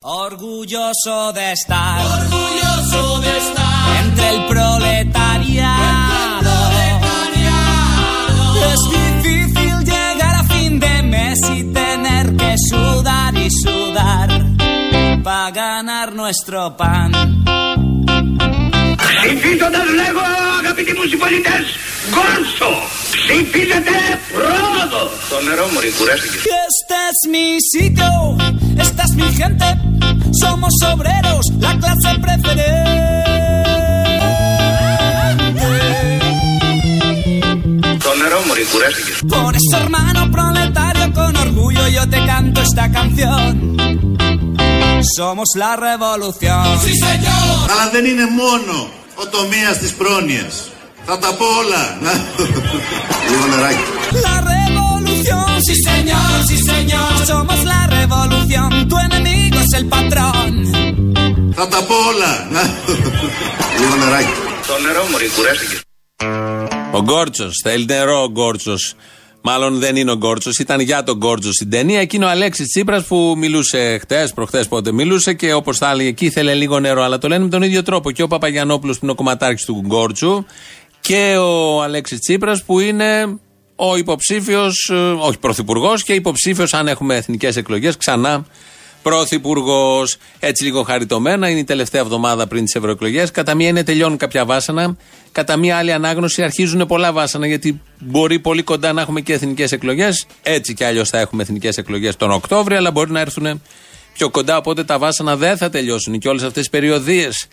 Orgulloso de estar, entre el proletariado. Es difícil llegar a fin de mes y tener que sudar y sudar para ganar nuestro pan. Infinito del lego, municipalitas, corso. Κόρσο Ψηφίζετε πρόοδο Το νερό μου κουράστηκε Este es mi sitio, esta es mi gente. Somos obreros, la clase preferente. Το νερό μου κουράστηκε Por eso, hermano proletario, con orgullo yo te canto esta canción. Somos la revolución. Sí, señor. Αλλά δεν είναι μόνο ο τομέας της πρόνοιας. Θα τα πω όλα. Λίγο νεράκι. La revolución, sí señor, sí señor. Somos la revolución. Tu enemigo es el patrón. Θα τα πω όλα. Λίγο νεράκι. Το νερό μου κουράστηκε Ο Γκόρτσος. Θέλει νερό ο Γκόρτσος. Μάλλον δεν είναι ο Γκόρτσος, ήταν για τον Γκόρτσο στην ταινία. Εκείνο ο Αλέξης Τσίπρας που μιλούσε χτες, προχθές πότε μιλούσε και όπως θα έλεγε εκεί ήθελε λίγο νερό. Αλλά το λένε με τον ίδιο τρόπο. Και ο Παπαγιανόπουλος που είναι ο κομματάρχης του Γκόρτσου και ο Αλέξης Τσίπρας που είναι ο υποψήφιος, όχι πρωθυπουργός και υποψήφιος αν έχουμε εθνικές εκλογές ξανά πρωθυπουργός. Έτσι λίγο χαριτωμένα. Είναι η τελευταία εβδομάδα πριν τις ευρωεκλογές. Κατά μία είναι τελειώνουν κάποια βάσανα. Κατά μία άλλη ανάγνωση αρχίζουν πολλά βάσανα γιατί μπορεί πολύ κοντά να έχουμε και εθνικές εκλογές. Έτσι κι αλλιώς θα έχουμε εθνικές εκλογές τον Οκτώβριο, αλλά μπορεί να έρθουν πιο κοντά. Οπότε τα βάσανα δεν θα τελειώσουν. Και όλες αυτές τις περιοδίες,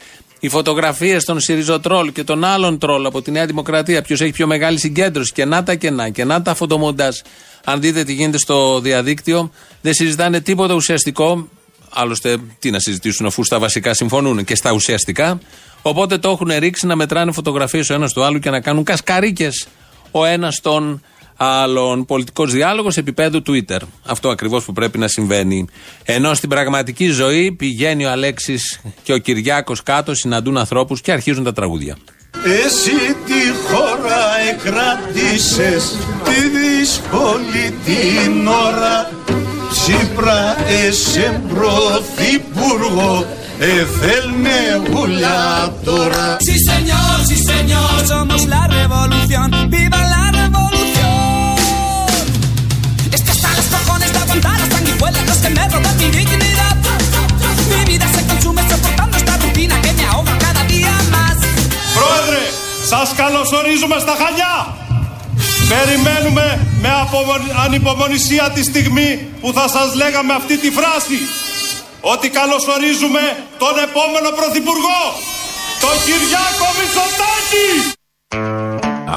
οι φωτογραφίες των Σιριζοτρόλ και των άλλων τρόλ από τη Νέα Δημοκρατία, ποιος έχει πιο μεγάλη συγκέντρωση και να τα κενά και να τα φωτομοντάζ. Αν δείτε τι γίνεται στο διαδίκτυο, δεν συζητάνε τίποτα ουσιαστικό. Άλλωστε, τι να συζητήσουν αφού στα βασικά συμφωνούν και στα ουσιαστικά. Οπότε το έχουν ρίξει να μετράνε φωτογραφίες ο ένας του άλλου και να κάνουν κασκαρίκες ο ένας τον άλλον. Πολιτικός διάλογος επίπεδου Twitter. Αυτό ακριβώς που πρέπει να συμβαίνει. Ενώ στην πραγματική ζωή πηγαίνει ο Αλέξης και ο Κυριάκος κάτω, συναντούν ανθρώπους και αρχίζουν τα τραγούδια. Εσύ τη χώρα εκράτησες τη δύσκολη την ώρα Τσίπρα εσέ πρωθυπουργό εθέλνε ουλιά τώρα Sí señor, sí señor. Somos la revolución. ¡Viva σας καλωσορίζουμε στα Χανιά Περιμένουμε με απομονη- ανυπομονησία τη στιγμή που θα σας λέγαμε αυτή τη φράση ότι καλωσορίζουμε τον επόμενο πρωθυπουργό, τον Κυριάκο Μητσοτάκη!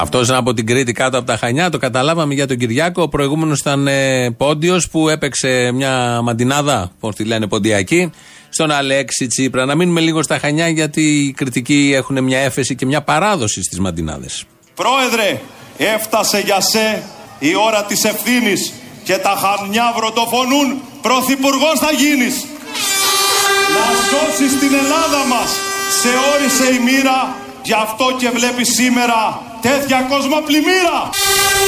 Αυτός είναι από την Κρήτη κάτω από τα Χανιά. Το καταλάβαμε για τον Κυριάκο. Ο προηγούμενος ήταν ε, πόντιος που έπαιξε μια μαντινάδα, πώ τη λένε, ποντιακή, στον Αλέξη Τσίπρα. Να μείνουμε λίγο στα Χανιά γιατί οι κριτικοί έχουν μια έφεση και μια παράδοση στις μαντινάδες. Πρόεδρε, έφτασε για σε η ώρα της ευθύνης και τα Χανιά βροντοφωνούν πρωθυπουργός θα γίνεις. Να σώσεις την Ελλάδα μας, σε όρισε η μοίρα, γι' αυτό και βλέπεις σήμερα τέτοια κοσμοπλημμύρα.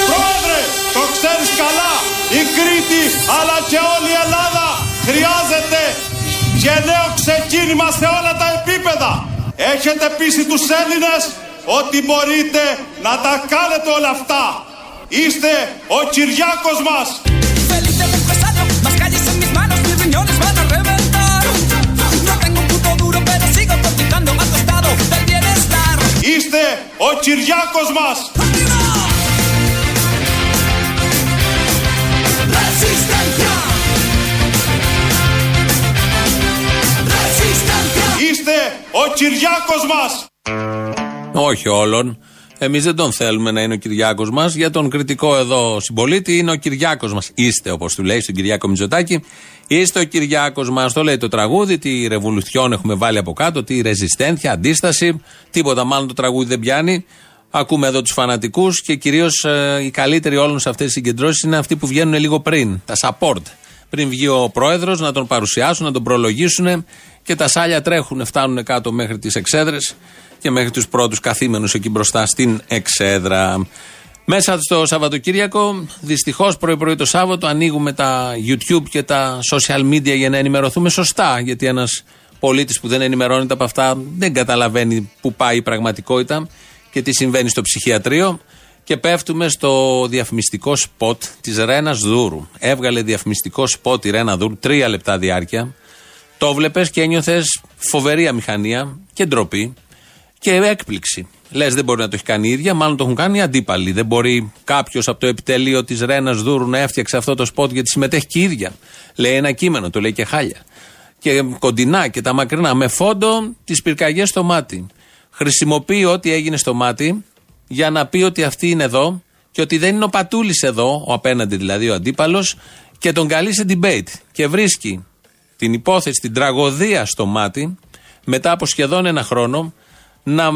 Πρόεδρε, το ξέρεις καλά, η Κρήτη αλλά και όλη η Ελλάδα χρειάζεται γενναίο ξεκίνημα σε όλα τα επίπεδα. Έχετε πείσει τους Έλληνες ότι μπορείτε να τα κάνετε όλα αυτά. Είστε ο Κυριάκος μας. Feliz de empresario, más ο Κυριάκος μας. Όχι όλων. Εμείς δεν τον θέλουμε να είναι ο Κυριάκος μας. Για τον κριτικό εδώ συμπολίτη είναι ο Κυριάκος μας. Είστε, όπως του λέει στον Κυριάκο Μητσοτάκη. Είστε ο Κυριάκος μας. Το λέει το τραγούδι. Τι ρεβολουθιόν έχουμε βάλει από κάτω. Τι ρεζιστένθια, αντίσταση. Τίποτα μάλλον το τραγούδι δεν πιάνει. Ακούμε εδώ τους φανατικούς και κυρίως οι καλύτεροι όλων σε αυτές τις συγκεντρώσεις είναι αυτοί που βγαίνουν λίγο πριν. Τα support. Πριν βγει ο πρόεδρος να τον παρουσιάσουν, να τον προλογίσουν και τα σάλια τρέχουν, φτάνουν κάτω μέχρι τις εξέδρες και μέχρι τους πρώτους καθήμενους εκεί μπροστά στην εξέδρα. Μέσα στο Σαββατοκύριακο, δυστυχώς πρωί-πρωί το Σάββατο, ανοίγουμε τα YouTube και τα social media για να ενημερωθούμε σωστά. Γιατί ένας πολίτης που δεν ενημερώνεται από αυτά δεν καταλαβαίνει πού πάει η πραγματικότητα και τι συμβαίνει στο ψυχιατρείο. Και πέφτουμε στο διαφημιστικό σποτ της Ρένας Δούρου. Έβγαλε διαφημιστικό σποτ η Ρένα Δούρου, τρία λεπτά διάρκεια. Το βλέπεις και ένιωθες φοβερή αμηχανία και ντροπή και έκπληξη. Λες, δεν μπορεί να το έχει κάνει η ίδια, μάλλον το έχουν κάνει οι αντίπαλοι. Δεν μπορεί κάποιος από το επιτελείο της Ρένας Δούρου να έφτιαξε αυτό το σποτ γιατί συμμετέχει και η ίδια. Λέει ένα κείμενο, το λέει και χάλια. Και κοντινά και τα μακρινά, με φόντο τις πυρκαγιές στο μάτι. Χρησιμοποιεί ό,τι έγινε στο μάτι για να πει ότι αυτή είναι εδώ και ότι δεν είναι ο Πατούλης εδώ, ο απέναντι δηλαδή ο αντίπαλος, και τον καλεί σε debate. Και βρίσκει την υπόθεση, την τραγωδία στο μάτι, μετά από σχεδόν ένα χρόνο, να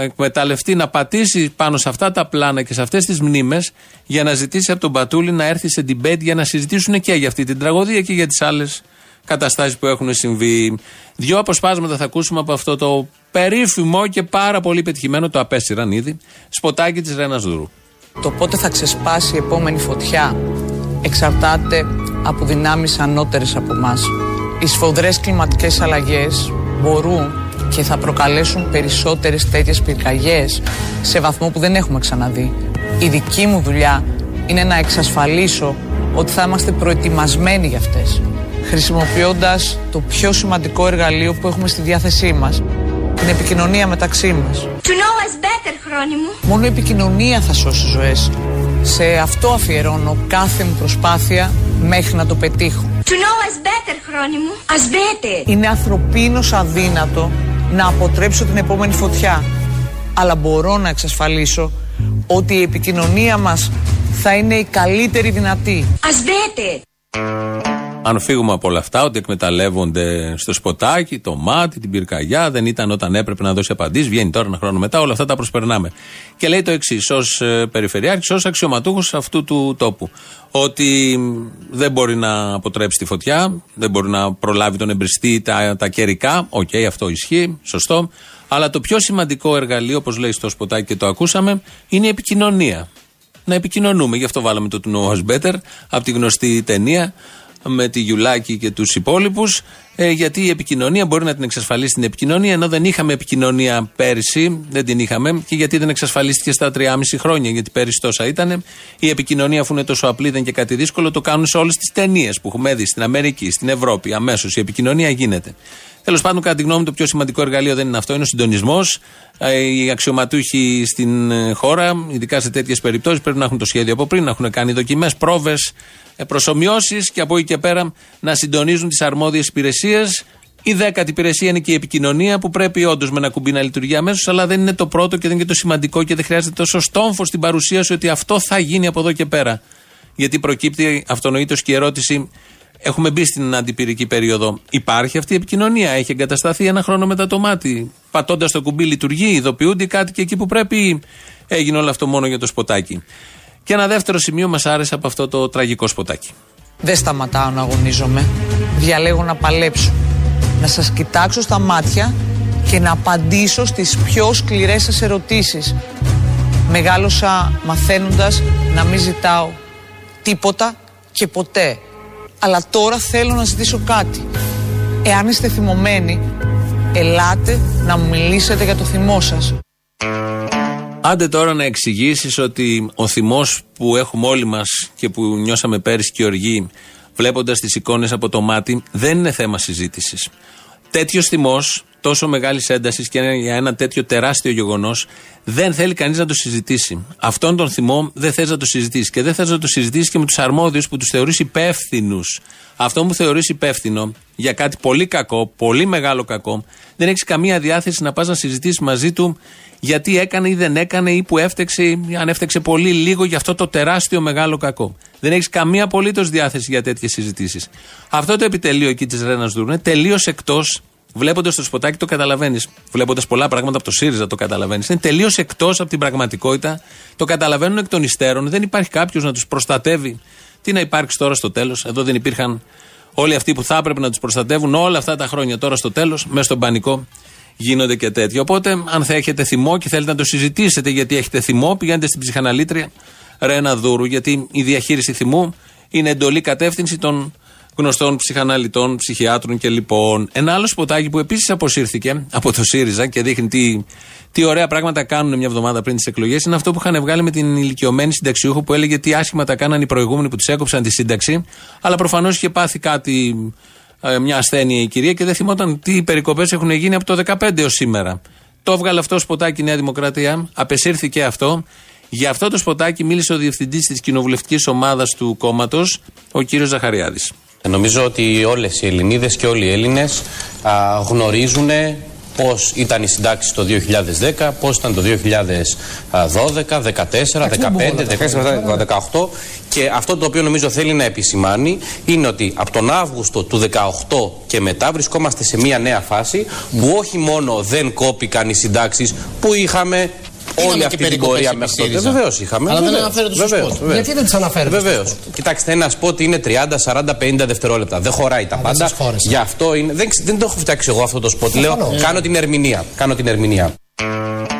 εκμεταλλευτεί, να πατήσει πάνω σε αυτά τα πλάνα και σε αυτές τις μνήμες για να ζητήσει από τον Πατούλη να έρθει σε debate για να συζητήσουν και για αυτή την τραγωδία και για τις άλλες καταστάσεις που έχουν συμβεί. Δύο αποσπάσματα θα ακούσουμε από αυτό το περίφημο και πάρα πολύ πετυχημένο, το απέσυραν ήδη, σποτάκι της Ρένας Δούρου. Το πότε θα ξεσπάσει η επόμενη φωτιά εξαρτάται από δυνάμεις ανώτερες από εμά. Οι σφοδρές κλιματικές αλλαγές μπορούν και θα προκαλέσουν περισσότερες τέτοιες πυρκαγιές σε βαθμό που δεν έχουμε ξαναδεί. Η δική μου δουλειά είναι να εξασφαλίσω ότι θα είμαστε προετοιμασμένοι για αυτές χρησιμοποιώντας το πιο σημαντικό εργαλείο που έχουμε στη διάθεσή μας την επικοινωνία μεταξύ μας. To know us better, χρόνι μου; Μόνο η επικοινωνία θα σώσει ζωές. Σε αυτό αφιερώνω κάθε μου προσπάθεια μέχρι να το πετύχω. To know us better, χρόνι μου. As better. Είναι ανθρωπίνως αδύνατο να αποτρέψω την επόμενη φωτιά. Αλλά μπορώ να εξασφαλίσω ότι η επικοινωνία μας θα είναι η καλύτερη δυνατή. As better. Αν φύγουμε από όλα αυτά, ότι εκμεταλλεύονται στο σποτάκι, το μάτι, την πυρκαγιά, δεν ήταν όταν έπρεπε να δώσει απαντήσεις, βγαίνει τώρα ένα χρόνο μετά, όλα αυτά τα προσπερνάμε. Και λέει το εξής, ως περιφερειάρχης, ως αξιωματούχος αυτού του τόπου, ότι δεν μπορεί να αποτρέψει τη φωτιά, δεν μπορεί να προλάβει τον εμπρηστή, τα, τα καιρικά. OK, okay, αυτό ισχύει, σωστό. Αλλά το πιο σημαντικό εργαλείο, όπως λέει στο σποτάκι και το ακούσαμε, είναι η επικοινωνία. Να επικοινωνούμε. Γι' αυτό βάλαμε το To Know Us Better από τη γνωστή ταινία με τη Γιουλάκη και τους υπόλοιπους, ε, γιατί η επικοινωνία μπορεί να την εξασφαλίσει την επικοινωνία, ενώ δεν είχαμε επικοινωνία πέρυσι, δεν την είχαμε, και γιατί δεν εξασφαλίστηκε στα 3,5 χρόνια, γιατί πέρυσι τόσα ήταν. Η επικοινωνία, αφού είναι τόσο απλή, δεν και κάτι δύσκολο, το κάνουν σε όλες τις ταινίες που έχουμε δει στην Αμερική, στην Ευρώπη. Αμέσως η επικοινωνία γίνεται. Τέλος πάντων, κατά τη γνώμη μου, το πιο σημαντικό εργαλείο δεν είναι αυτό, είναι ο συντονισμός. Ε, οι αξιωματούχοι στην ε, χώρα, ειδικά σε τέτοιες περιπτώσεις, πρέπει να έχουν το σχέδιο από πριν, να έχουν κάνει δοκιμές, πρόβες, ε, προσωμιώσεις και από εκεί και πέρα να συντονίζουν τις αρμόδιες υπηρεσίες. Η δέκατη υπηρεσία είναι και η επικοινωνία που πρέπει όντως με ένα κουμπί να λειτουργεί αμέσως, αλλά δεν είναι το πρώτο και δεν είναι και το σημαντικό και δεν χρειάζεται τόσο στόμφος στην παρουσίαση ότι αυτό θα γίνει από εδώ και πέρα. Γιατί προκύπτει αυτονοήτω και η ερώτηση, έχουμε μπει στην αντιπυρική περίοδο. Υπάρχει αυτή η επικοινωνία, έχει εγκατασταθεί ένα χρόνο μετά το μάτι. Πατώντας το κουμπί λειτουργεί, ειδοποιούνται κάτι και εκεί που πρέπει έγινε όλο αυτό μόνο για το σποτάκι. Και ένα δεύτερο σημείο μας άρεσε από αυτό το τραγικό σποτάκι. Δεν σταματάω να αγωνίζομαι. Διαλέγω να παλέψω. Να σας κοιτάξω στα μάτια και να απαντήσω στις πιο σκληρές σας ερωτήσεις. Μεγάλωσα μαθαίνοντας να μην ζητάω τίποτα και ποτέ. Αλλά τώρα θέλω να ζητήσω κάτι. Εάν είστε θυμωμένοι, ελάτε να μου μιλήσετε για το θυμό σας. Άντε τώρα να εξηγήσεις ότι ο θυμός που έχουμε όλοι μας και που νιώσαμε πέρυσι και οργή, βλέποντας τις εικόνες από το μάτι, δεν είναι θέμα συζήτησης. Τέτοιος θυμός, τόσο μεγάλης έντασης και για ένα τέτοιο τεράστιο γεγονός, δεν θέλει κανείς να το συζητήσει. Αυτόν τον θυμό δεν θες να το συζητήσεις. Και δεν θες να το συζητήσεις και με τους αρμόδιους που τους θεωρείς υπεύθυνους. Αυτό που θεωρείς υπεύθυνο για κάτι πολύ κακό, πολύ μεγάλο κακό, δεν έχεις καμία διάθεση να πας να συζητήσεις μαζί του γιατί έκανε ή δεν έκανε ή που έφτεξε, αν έφτεξε πολύ λίγο για αυτό το τεράστιο μεγάλο κακό. Δεν έχεις καμία απολύτως διάθεση για τέτοιες συζητήσεις. Αυτό το επιτελείο εκεί της Ρένας Δούρου είναι τελείως εκτός. Βλέποντας το σποτάκι το καταλαβαίνεις. Βλέποντας πολλά πράγματα από το ΣΥΡΙΖΑ το καταλαβαίνεις. Είναι τελείως εκτός από την πραγματικότητα. Το καταλαβαίνουν εκ των υστέρων. Δεν υπάρχει κάποιος να τους προστατεύει. Τι να υπάρξει τώρα στο τέλος. Εδώ δεν υπήρχαν όλοι αυτοί που θα έπρεπε να τους προστατεύουν όλα αυτά τα χρόνια τώρα στο τέλος, μέσα στον πανικό γίνονται και τέτοια. Οπότε, αν θα έχετε θυμό και θέλετε να το συζητήσετε γιατί έχετε θυμό, πηγαίνετε στην ψυχαναλήτρια Ρένα Δούρου, γιατί η διαχείριση θυμού είναι εντολή κατεύθυνση των γνωστών ψυχαναλυτών, ψυχιάτρων και λοιπόν. Ένα άλλο σποτάκι που επίσης αποσύρθηκε από το ΣΥΡΙΖΑ και δείχνει τι, τι ωραία πράγματα κάνουν μια εβδομάδα πριν τις εκλογές είναι αυτό που είχαν βγάλει με την ηλικιωμένη συνταξιούχο που έλεγε τι άσχημα τα κάναν οι προηγούμενοι που τη έκοψαν τη σύνταξη. Αλλά προφανώς είχε πάθει κάτι, ε, μια ασθένεια η κυρία και δεν θυμόταν τι περικοπές έχουν γίνει από το 2015 έως σήμερα. Το έβγαλε αυτό σποτάκι η Νέα Δημοκρατία, απεσύρθηκε αυτό. Για αυτό το σποτάκι μίλησε ο διευθυντής της κοινοβουλευτικής ομάδας του κόμματος, ο κύριος Ζαχαριάδης. Νομίζω ότι όλες οι Ελληνίδες και όλοι οι Έλληνες α, γνωρίζουν πώς ήταν οι συντάξεις το 2010, πώς ήταν το 2012, 2014, 2015, 2018 και αυτό το οποίο νομίζω θέλει να επισημάνει είναι ότι από τον Αύγουστο του 2018 και μετά βρισκόμαστε σε μια νέα φάση που όχι μόνο δεν κόπηκαν οι συντάξεις που είχαμε όλη αυτή την πορεία μέχρι τότε. Βεβαίως είχαμε. Αλλά βεβαίως, δεν αναφέρετε στο βεβαίως, σποτ. βεβαίως. Γιατί δεν τι αναφέρετε Βεβαίως. Κοιτάξτε, ένα σποτ είναι 30, 40, 50 δευτερόλεπτα. Δεν χωράει τα δεν πάντα. σας χώρισε. Γι' αυτό είναι. Δεν, ξε- δεν το έχω φτιάξει εγώ αυτό το σποτ. Λέω, Συμφωνώ. κάνω την ερμηνεία. Κάνω την ερμηνεία.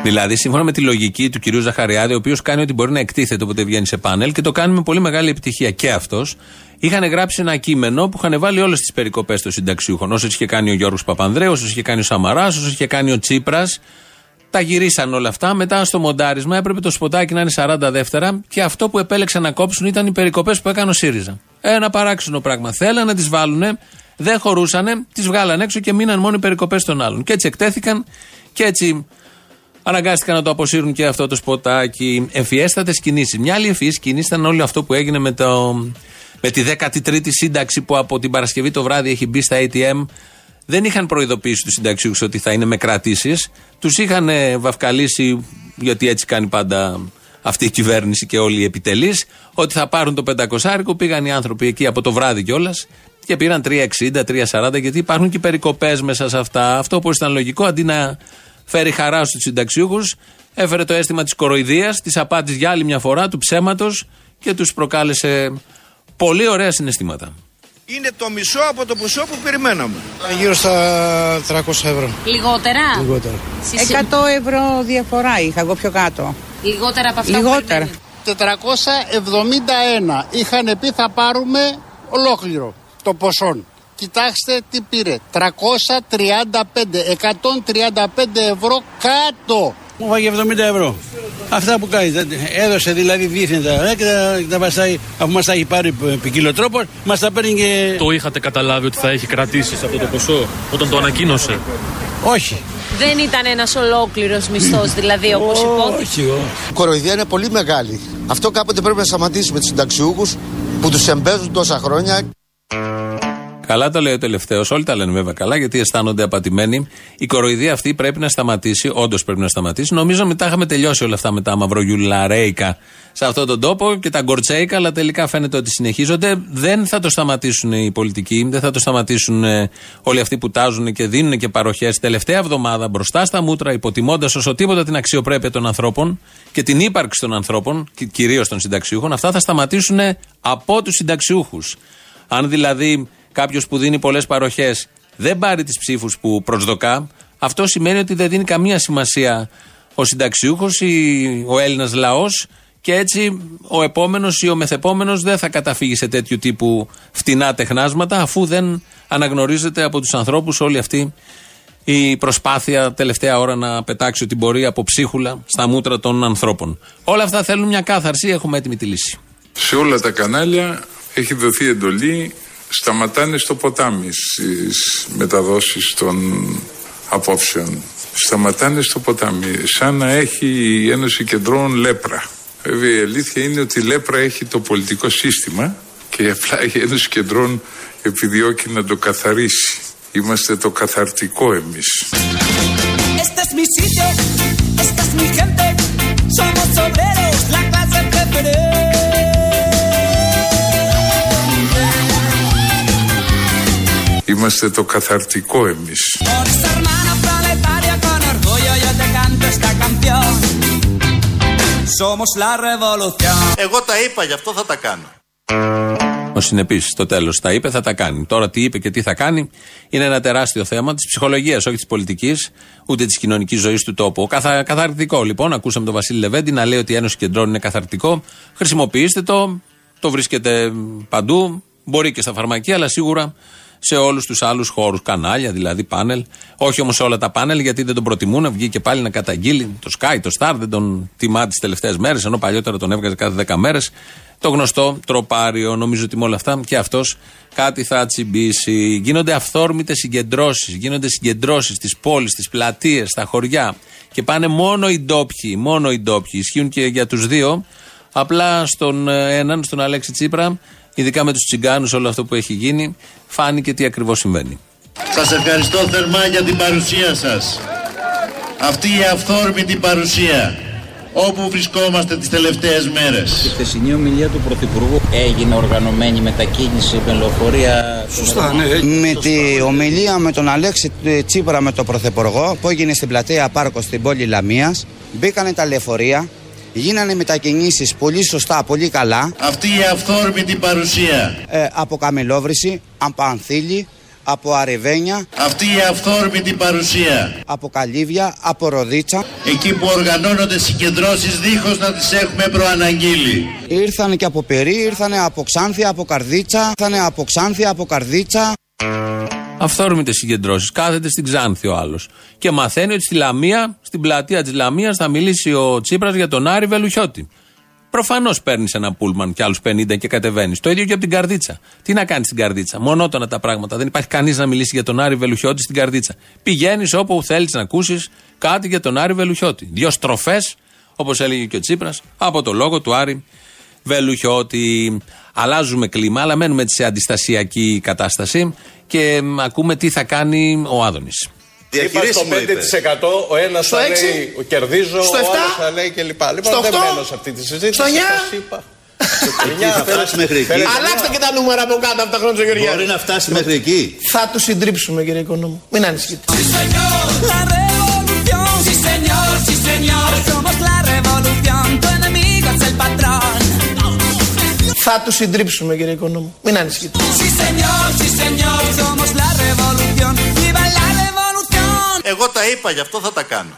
Δηλαδή, σύμφωνα με τη λογική του κυρίου Ζαχαριάδη, ο οποίος κάνει ότι μπορεί να εκτίθεται όποτε βγαίνει σε πάνελ και το κάνει με πολύ μεγάλη επιτυχία και αυτός, είχαν γράψει ένα κείμενο που είχαν βάλει όλες τις περικοπές των συνταξιούχων. Όσες είχε κάνει ο Γιώργος Παπανδρέου, όσες είχε κάνει ο Σαμαράς, όσες είχε κάνει ο Τσίπρας. Τα γυρίσαν όλα αυτά. Μετά στο μοντάρισμα έπρεπε το σποτάκι να είναι 40 δεύτερα και αυτό που επέλεξαν να κόψουν ήταν οι περικοπές που έκανε ο ΣΥΡΙΖΑ. Ένα παράξενο πράγμα. Θέλανε να τις βάλουν, δεν χωρούσανε, τις βγάλαν έξω και μείναν μόνο οι περικοπές των άλλων. Και έτσι εκτέθηκαν και έτσι Αναγκάστηκαν να το αποσύρουν και αυτό το σποτάκι. Ευφιέστατε κινήσεις. Μια άλλη ευφυής κίνηση ήταν όλο αυτό που έγινε με, το, με τη 13η σύνταξη που από την Παρασκευή το βράδυ έχει μπει στα ATM. Δεν είχαν προειδοποιήσει τους συνταξιούχους ότι θα είναι με κρατήσεις. Τους είχαν ε, βαφκαλίσει, γιατί έτσι κάνει πάντα αυτή η κυβέρνηση και όλοι οι επιτελείς, ότι θα πάρουν το 500 Πήγαν οι άνθρωποι εκεί από το βράδυ κιόλας και πήραν 3,60, 3,40 γιατί υπάρχουν και περικοπές μέσα σε αυτά. Αυτό που ήταν λογικό αντί να φέρει χαρά στους συνταξιούχους, έφερε το αίσθημα της κοροϊδίας, της απάτης για άλλη μια φορά, του ψέματος και τους προκάλεσε πολύ ωραία συναισθήματα. Είναι το μισό από το ποσό που περιμέναμε. Γύρω στα 300 ευρώ. Λιγότερα; Λιγότερο. 100 ευρώ διαφορά είχα εγώ πιο κάτω. Λιγότερα από αυτά Λιγότερα. που περιμένετε. 471 είχαν πει θα πάρουμε ολόκληρο το ποσό. Κοιτάξτε τι πήρε. 335, 135 ευρώ κάτω. Μου βάγε 70 ευρώ; Αυτά που κάνεις. δεν- Έδωσε δηλαδή δίθεν τα ε, και τα, τα βαστάει, αφού μας τα έχει πάρει ποικίλο τρόπο, μας τα παίρνει και. Το είχατε καταλάβει ότι θα έχει κρατήσει αυτό το ποσό όταν το ανακοίνωσε; Όχι. Δεν ήταν ένας ολόκληρος μισθός, δηλαδή όπως υπόθηκε. Όχι, όχι. Η κοροϊδία είναι πολύ μεγάλη. Αυτό κάποτε πρέπει να σταματήσουμε τους συνταξιούχους που τους εμπέζουν τόσα χρόνια. Καλά το λέει ο τελευταίος. Όλοι τα λένε βέβαια καλά, γιατί αισθάνονται απατημένοι. Η κοροϊδία αυτή πρέπει να σταματήσει. Όντως πρέπει να σταματήσει. Νομίζω μετά είχαμε τελειώσει όλα αυτά με τα μαυρογιουλαρέικα σε αυτόν τον τόπο και τα γκορτσέικα, αλλά τελικά φαίνεται ότι συνεχίζονται. Δεν θα το σταματήσουν οι πολιτικοί, δεν θα το σταματήσουν ε, όλοι αυτοί που τάζουν και δίνουν και παροχές. Τελευταία εβδομάδα μπροστά στα μούτρα, υποτιμώντας όσο τίποτα την αξιοπρέπεια των ανθρώπων και την ύπαρξη των ανθρώπων, κυρίως των συνταξιούχων, αυτά θα σταματήσουν από τους συνταξιούχους. Αν δηλαδή κάποιος που δίνει πολλές παροχές δεν πάρει τις ψήφους που προσδοκά, αυτό σημαίνει ότι δεν δίνει καμία σημασία ο συνταξιούχος ή ο Έλληνας λαός και έτσι ο επόμενος ή ο μεθεπόμενος δεν θα καταφύγει σε τέτοιου τύπου φτηνά τεχνάσματα αφού δεν αναγνωρίζεται από τους ανθρώπους όλη αυτή η προσπάθεια τελευταία ώρα να πετάξει ό,τι μπορεί από ψίχουλα στα μούτρα των ανθρώπων. Όλα αυτά θέλουν μια κάθαρση, έχουμε έτοιμη τη λύση. Σε όλα τα κανάλια έχει δοθεί εντολή σταματάνε στο ποτάμι στις μεταδόσεις των απόψεων. Σταματάνε στο ποτάμι, σαν να έχει η Ένωση Κεντρών λέπρα. Βέβαια η αλήθεια είναι ότι η λέπρα έχει το πολιτικό σύστημα και απλά η Ένωση Κεντρών επιδιώκει να το καθαρίσει. Είμαστε το καθαρτικό εμείς. Este es mi sitio, esta es mi gente, somos obreros, Είμαστε το καθαρτικό εμείς. Por esta hermana planetaria con orgullo yo te canto esta canción. Somos la revolución. Εγώ τα είπα, γι' αυτό θα τα κάνω. Ο Ο συνεπής στο τέλος τα είπε, θα τα κάνει. Τώρα τι είπε και τι θα κάνει είναι ένα τεράστιο θέμα της ψυχολογίας, όχι της πολιτικής, ούτε της κοινωνικής ζωής του τόπου. Καθα, καθαρτικό λοιπόν, ακούσαμε τον Βασίλη Λεβέντη να λέει ότι η Ένωση Κεντρών είναι καθαρτικό. Χρησιμοποιήστε το, το βρίσκεται παντού, μπορεί και στα φαρμακεία, αλλά σίγουρα σε όλους τους άλλους χώρους. Κανάλια, δηλαδή πάνελ. Όχι όμως σε όλα τα πάνελ, γιατί δεν τον προτιμούν. Βγήκε πάλι να καταγγείλει το Sky, το Star, δεν τον τιμά τις τελευταίες μέρες, ενώ παλιότερα τον έβγαζε κάθε 10 μέρες. Το γνωστό τροπάριο. Νομίζω ότι με όλα αυτά και αυτός κάτι θα τσιμπήσει. Γίνονται αυθόρμητες συγκεντρώσεις. Γίνονται συγκεντρώσεις στις πόλεις, στις πλατείες, στα χωριά. Και πάνε μόνο οι ντόπιοι. Μόνο οι ντόπιοι. Ισχύουν και για τους δύο. Απλά στον ε, έναν, στον Αλέξη Τσίπρα, ειδικά με τους τσιγκάνους, όλο αυτό που έχει γίνει, φάνηκε τι ακριβώς συμβαίνει. Σας ευχαριστώ θερμά για την παρουσία σας. Αυτή η αυθόρμητη παρουσία όπου βρισκόμαστε τις τελευταίες μέρες. Η χθεσινή ομιλία του Πρωθυπουργού έγινε οργανωμένη μετακίνηση με λεωφορεία. Σωστά, ναι. Με τη ομιλία με τον Αλέξη Τσίπρα με τον Πρωθυπουργό που έγινε στην πλατεία Πάρκο στην πόλη Λαμίας μπήκανε τα λεωφορεία, γίνανε μετακινήσεις πολύ σωστά, πολύ καλά. Αυτή η αυθόρμητη παρουσία. Ε, από Καμιλόβρηση, από Ανθήλη, από Αρεβένια, Αυτή η αυθόρμητη παρουσία. από Καλύβια, από Ροδίτσα. Εκεί που οργανώνονται συγκεντρώσεις δίχως να τις έχουμε προαναγγείλει. Ήρθανε και από Περί, ήρθανε από Ξάνθια, από Καρδίτσα, ήρθανε από Ξάνθια, από Καρδίτσα. Αυθόρμητε συγκεντρώσεις. Κάθεται στην Ξάνθη ο άλλος. Και μαθαίνει ότι στη Λαμία, στην πλατεία της Λαμίας, θα μιλήσει ο Τσίπρας για τον Άρη Βελουχιώτη. Προφανώς παίρνεις ένα πούλμαν και άλλους 50 και κατεβαίνεις. Το ίδιο και από την Καρδίτσα. Τι να κάνεις στην Καρδίτσα; Μονότονα τα πράγματα. Δεν υπάρχει κανείς να μιλήσει για τον Άρη Βελουχιώτη στην Καρδίτσα. Πηγαίνεις όπου θέλεις να ακούσεις κάτι για τον Άρη Βελουχιώτη. Δύο στροφές, όπως έλεγε και ο Τσίπρας, από το λόγο του Άρη Βελουχιώτη. Αλλάζουμε κλίμα, αλλά μένουμε σε αντιστασιακή κατάσταση και μ, ακούμε τι θα κάνει ο Άδωνη. Είπα στο 5% ο ένα Στο θα έξι. λέει κερδίζω, Στο ο εφτά. άλλο θα λέει κλπ. Λοιπόν, Στο δεν οκτώ. μένω σε αυτή τη συζήτηση. Στο εννιά. σας είπα. Εννιά, θα φτάσει μέχρι εκεί. θέλετε- Αλλάξτε και τα νούμερα από κάτω από τα χρόνια του Γεωργιάδη. Μπορεί να φτάσει μέχρι εκεί. Θα του συντρίψουμε κύριε Οικονόμου. Μην ανησυχείτε. La revolución, sí señor, sí señor, somos la revolución, tu enemigo es el patrón. Θα τους συντρίψουμε κύριε Οικονόμου. Μην ανησυχείτε. Sí señor, sí señor, somos la revolución, viva la revolución. Εγώ τα είπα, γι' αυτό θα τα κάνω.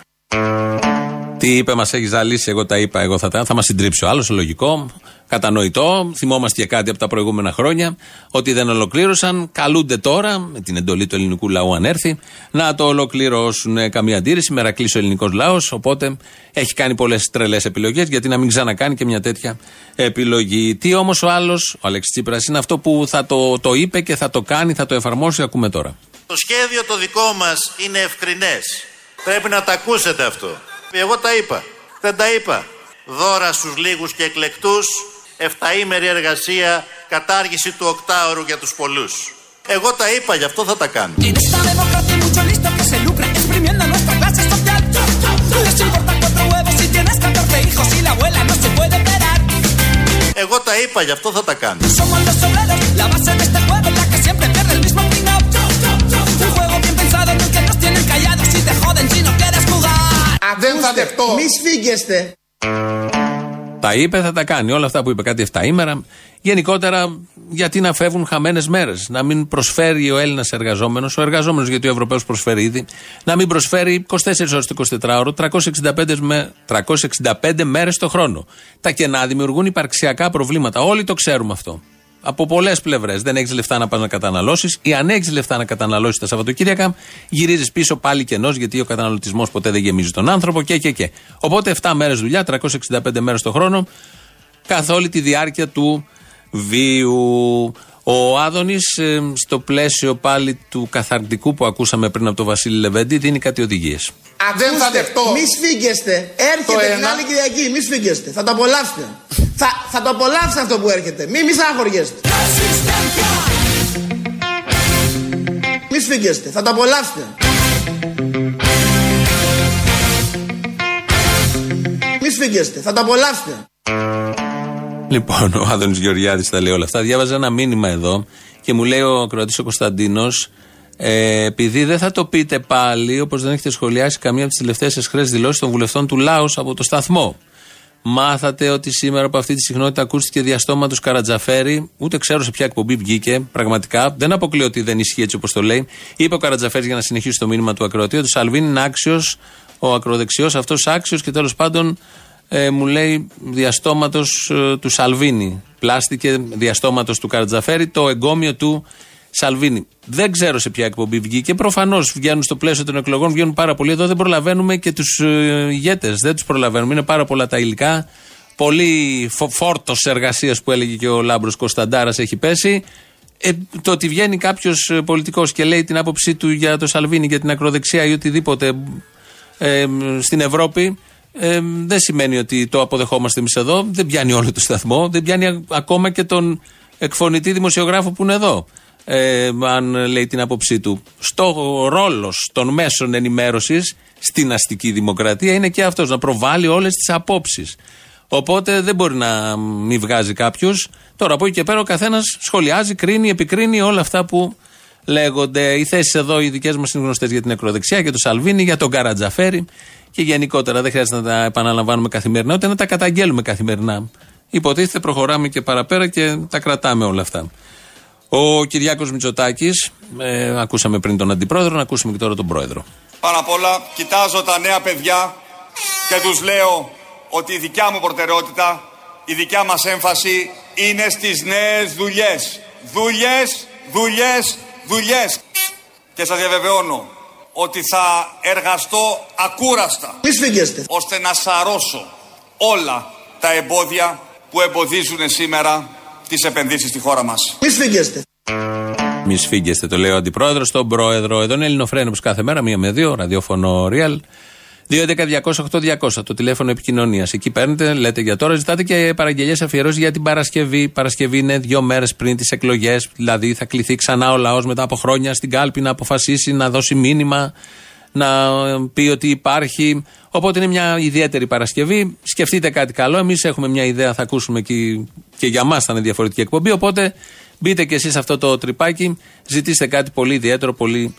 Τι είπε, μας έχει ζαλίσει. Εγώ τα είπα, εγώ θα τα. Θα μας συντρίψει ο άλλος, λογικό, κατανοητό. Θυμόμαστε και κάτι από τα προηγούμενα χρόνια. Ότι δεν ολοκλήρωσαν. Καλούνται τώρα, με την εντολή του ελληνικού λαού, αν έρθει, να το ολοκληρώσουν. Ε, Καμία αντίρρηση. Μερακλή ο ελληνικός λαός. Οπότε έχει κάνει πολλές τρελές επιλογές. Γιατί να μην ξανακάνει και μια τέτοια επιλογή. Τι όμως ο άλλος, ο Αλέξης Τσίπρας, είναι αυτό που θα το, το είπε και θα το κάνει, θα το εφαρμόσει. Ακούμε τώρα. Το σχέδιο το δικό μας είναι ευκρινές. Πρέπει να τα ακούσετε αυτό. Εγώ τα είπα. Δεν τα είπα. Δώρα στους λίγους και εκλεκτούς, εφταήμερη εργασία, κατάργηση του οκτάωρου για τους πολλούς. Εγώ τα είπα, γι' αυτό θα τα κάνω. En esta democracia hay mucho listo que se lucra exprimiendo nuestra clase social. No les importa cuatro huevos si tienes 14 hijos y la abuela no se puede operar. Εγώ τα είπα, γι' αυτό θα τα κάνω. Δεν θα δεχτώ. Μη σφίγγεστε. Τα είπε, θα τα κάνει. Όλα αυτά που είπε κάτι 7 ημέρα. Γενικότερα, γιατί να φεύγουν χαμένες μέρες; Να μην προσφέρει ο Έλληνας εργαζόμενος, ο εργαζόμενος γιατί ο Ευρωπαίος προσφέρει ήδη, να μην προσφέρει 24 ώρες το 24ωρο, 365, με, 365 μέρες το χρόνο. Τα κενά δημιουργούν υπαρξιακά προβλήματα. Όλοι το ξέρουμε αυτό. Από πολλές πλευρές. Δεν έχεις λεφτά να πας να καταναλώσεις, ή αν έχεις λεφτά να καταναλώσεις τα Σαββατοκύριακα, γυρίζεις πίσω πάλι κενός, γιατί ο καταναλωτισμός ποτέ δεν γεμίζει τον άνθρωπο και και και. Οπότε 7 μέρες δουλειά, 365 μέρες το χρόνο, καθ' όλη τη διάρκεια του βίου. Ο Άδωνης, στο πλαίσιο πάλι του καθαρτικού που ακούσαμε πριν από τον Βασίλη Λεβέντη, δίνει κάτι οδηγίες. Δεν θα δεχτώ. Μη σφίγγεστε. Το Έρχεται την ένα. άλλη Κυριακή. Μη σφίγγεστε. Θα το απολαύσετε. Θα, θα το απολαύσετε αυτό που έρχεται. Μη μη συγχωριέστε. Μη σφίγγεστε. Θα το απολαύσετε. Μη σφίγγεστε. Θα το απολαύσετε. Λοιπόν, ο Άδωνης Γεωργιάδης τα λέει όλα αυτά. Διάβαζα ένα μήνυμα εδώ και μου λέει ο Κροατής ο Κωνσταντίνος, ε, επειδή δεν θα το πείτε πάλι, όπως δεν έχετε σχολιάσει καμία από τις τελευταίες εσχρέ δηλώσεις των βουλευτών του Λάους από το σταθμό. Μάθατε ότι σήμερα από αυτή τη συχνότητα ακούστηκε διαστόματο Καρατζαφέρη. Ούτε ξέρω σε ποια εκπομπή βγήκε. Πραγματικά δεν αποκλείω ότι δεν ισχύει έτσι όπως το λέει. Είπε ο Καρατζαφέρης για να συνεχίσει το μήνυμα του ακροατή ότι ο Σαλβίνη είναι άξιος, ο ακροδεξιός αυτός άξιος και τέλος πάντων ε, μου λέει διαστόματο του Σαλβίνη. Πλάστηκε διαστόματο του Καρατζαφέρη το εγκόμιο του Σαλβίνη. Δεν ξέρω σε ποια εκπομπή βγήκε. Προφανώς βγαίνουν στο πλαίσιο των εκλογών, βγαίνουν πάρα πολλοί. Εδώ δεν προλαβαίνουμε και τους ε, ηγέτες. Δεν τους προλαβαίνουμε. Είναι πάρα πολλά τα υλικά. Πολύ φο- φόρτος εργασίας που έλεγε και ο Λάμπρος Κωνσταντάρας έχει πέσει. Ε, το ότι βγαίνει κάποιος πολιτικός και λέει την άποψή του για το Σαλβίνη, για την ακροδεξιά ή οτιδήποτε ε, στην Ευρώπη, ε, δεν σημαίνει ότι το αποδεχόμαστε εμείς εδώ. Δεν πιάνει όλο το σταθμό. Δεν πιάνει α- ακόμα και τον εκφωνητή δημοσιογράφο που είναι εδώ. Ε, αν λέει την άποψή του. Στο ρόλος των μέσων ενημέρωσης στην αστική δημοκρατία είναι και αυτός να προβάλλει όλες τις απόψεις. Οπότε δεν μπορεί να μην βγάζει κάποιος. Τώρα από εκεί και πέρα ο καθένας σχολιάζει, κρίνει, επικρίνει όλα αυτά που λέγονται. Οι θέσεις εδώ οι δικές μας είναι γνωστές για την ακροδεξιά, για τον Σαλβίνη, για τον Καρατζαφέρη και γενικότερα δεν χρειάζεται να τα επαναλαμβάνουμε καθημερινά, ούτε να τα καταγγέλουμε καθημερινά. Υποτίθεται προχωράμε και παραπέρα και τα κρατάμε όλα αυτά. Ο Κυριάκος Μητσοτάκης, ε, ακούσαμε πριν τον Αντιπρόεδρο, να ακούσουμε και τώρα τον Πρόεδρο. Πάνω απ' όλα κοιτάζω τα νέα παιδιά και τους λέω ότι η δικιά μου προτεραιότητα, η δικιά μας έμφαση είναι στις νέες δουλειές. Δουλειές, δουλειές, δουλειές. Και σας διαβεβαιώνω ότι θα εργαστώ ακούραστα Μη σφίγγεστε. ώστε να σαρώσω όλα τα εμπόδια που εμποδίζουν σήμερα τις επενδύσεις στη χώρα μας. Μη σφίγγεστε. Μη σφίγγεστε, το λέει ο Αντιπρόεδρος στον Πρόεδρο. Εδώ είναι Ελληνοφρένος όπως κάθε μέρα, μία με δύο, ραδιόφωνο Real. 2.11.200.8.200 το τηλέφωνο επικοινωνίας. Εκεί παίρνετε, λέτε για τώρα, ζητάτε και παραγγελίες αφιερώσεις για την Παρασκευή. Παρασκευή είναι δύο μέρες πριν τις εκλογές. Δηλαδή θα κληθεί ξανά ο λαός μετά από χρόνια στην κάλπη να αποφασίσει, να δώσει μήνυμα, να πει ότι υπάρχει. Οπότε είναι μια ιδιαίτερη Παρασκευή. Σκεφτείτε κάτι καλό. Εμείς έχουμε μια ιδέα, θα ακούσουμε και, και για μας θα είναι διαφορετική εκπομπή. Οπότε μπείτε και εσείς σε αυτό το τρυπάκι, ζητήστε κάτι πολύ ιδιαίτερο, πολύ